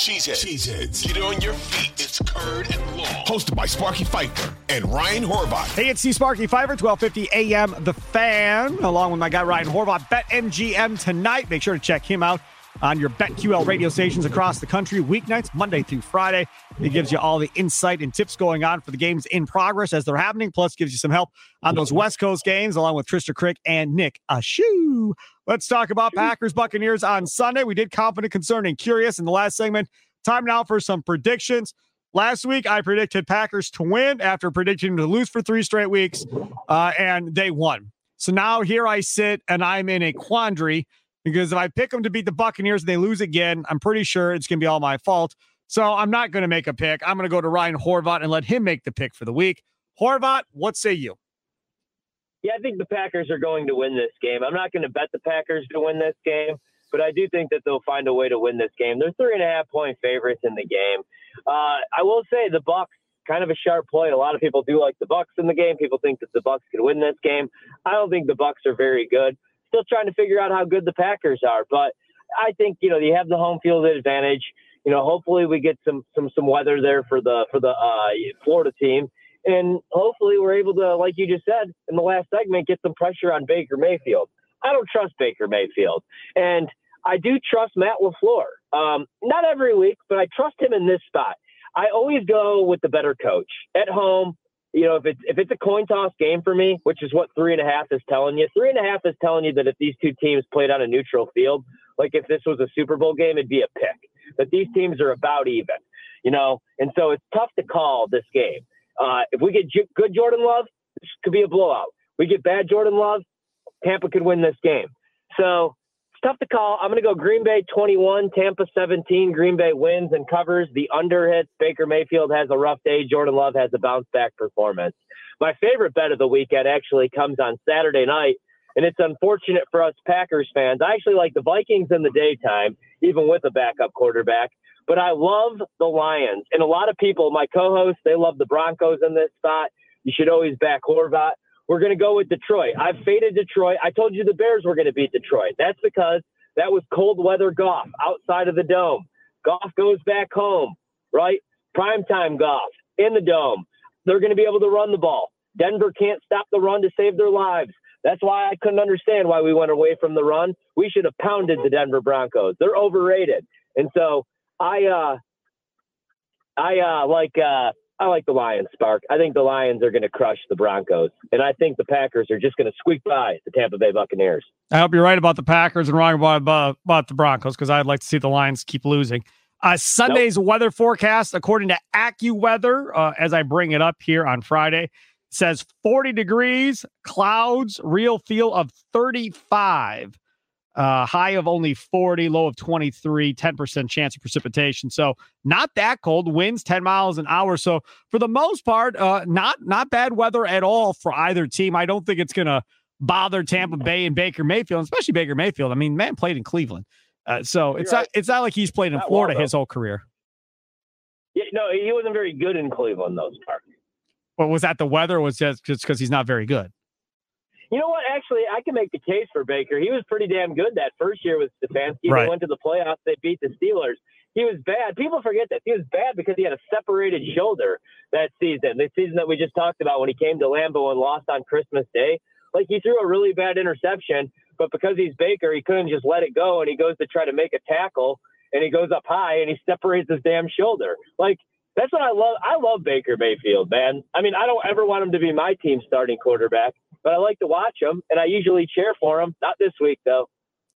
Cheeseheads. Cheeseheads. Get on your feet. It's Curd and Long. Hosted by Sparky Fifer and Ryan Horvat. Hey, it's C Sparky Fifer, 1250 AM The Fan, along with my guy Ryan Horvat. BetMGM tonight. Make sure to check him out on your BetQL radio stations across the country, weeknights, Monday through Friday. It gives you all the insight and tips going on for the games in progress as they're happening, plus gives you some help on those West Coast games, along with Trista Crick and Nick Ashu. Let's talk about Packers Buccaneers on Sunday. We did confident, concerning, curious in the last segment. Time now for some predictions. Last week, I predicted Packers to win after predicting to lose for three straight weeks, uh, and they won. So now here I sit, and I'm in a quandary because if I pick them to beat the Buccaneers and they lose again, I'm pretty sure it's going to be all my fault. So I'm not going to make a pick. I'm going to go to Ryan Horvat and let him make the pick for the week. Horvat, what say you? Yeah, I think the Packers are going to win this game. I'm not going to bet the Packers to win this game, but I do think that they'll find a way to win this game. They're three and a half point favorites in the game. Uh, I will say the Bucks kind of a sharp play. A lot of people do like the Bucks in the game. People think that the Bucks can win this game. I don't think the Bucks are very good still trying to figure out how good the Packers are. But I think you know you have the home field advantage. You know, hopefully we get some some some weather there for the for the uh, Florida team, and hopefully we're able to, like you just said in the last segment, get some pressure on Baker Mayfield. I don't trust Baker Mayfield, and I do trust Matt LaFleur. Um, not every week, but I trust him in this spot. I always go with the better coach at home you know, if it's if it's a coin toss game for me, which is what three and a half is telling you, three and a half is telling you that if these two teams played on a neutral field, like if this was a Super Bowl game, it'd be a pick. But these teams are about even, you know, and so it's tough to call this game. Uh, if we get J- good Jordan Love, this could be a blowout. We get bad Jordan Love, Tampa could win this game. So tough to call. I'm going to go Green Bay 21, Tampa 17. Green Bay wins and covers. The under hits. Baker Mayfield has a rough day. Jordan Love has a bounce back performance. My favorite bet of the weekend actually comes on Saturday night, and it's unfortunate for us Packers fans. I actually like the Vikings in the daytime, even with a backup quarterback. But I love the Lions. And a lot of people, my co hosts, they love the Broncos in this spot. You should always back Horvat. We're going to go with Detroit. I've faded Detroit. I told you the Bears were going to beat Detroit. That's because that was cold weather Goff outside of the dome. Goff goes back home, right? Primetime Goff in the dome. They're going to be able to run the ball. Denver can't stop the run to save their lives. That's why I couldn't understand why we went away from the run. We should have pounded the Denver Broncos. They're overrated. And so I uh I uh like uh I like the Lions, Spark. I think the Lions are going to crush the Broncos, and I think the Packers are just going to squeak by the Tampa Bay Buccaneers. I hope you're right about the Packers and wrong about, about the Broncos because I'd like to see the Lions keep losing. Uh, Sunday's nope. weather forecast, according to AccuWeather, uh, as I bring it up here on Friday, says 40 degrees, clouds, real feel of 35 uh, high of only 40, low of 23, 10% chance of precipitation. So not that cold. Winds 10 miles an hour. So for the most part, uh, not not bad weather at all for either team. I don't think it's going to bother Tampa Bay and Baker Mayfield, especially Baker Mayfield. I mean, man played in Cleveland, uh, so it's right. not it's not like he's played in not Florida well, his whole career. Yeah, no, he wasn't very good in Cleveland. Those parts. But was that the weather? Or was just because he's not very good? You know what? Actually, I can make the case for Baker. He was pretty damn good that first year with Stefanski. Right. They went to the playoffs. They beat the Steelers. He was bad. People forget that he was bad because he had a separated shoulder that season. The season that we just talked about when he came to Lambeau and lost on Christmas Day. Like he threw a really bad interception, but because he's Baker, he couldn't just let it go, and he goes to try to make a tackle, and he goes up high and he separates his damn shoulder. Like that's what I love. I love Baker Mayfield, man. I mean, I don't ever want him to be my team starting quarterback but I like to watch them, and I usually cheer for them. Not this week, though.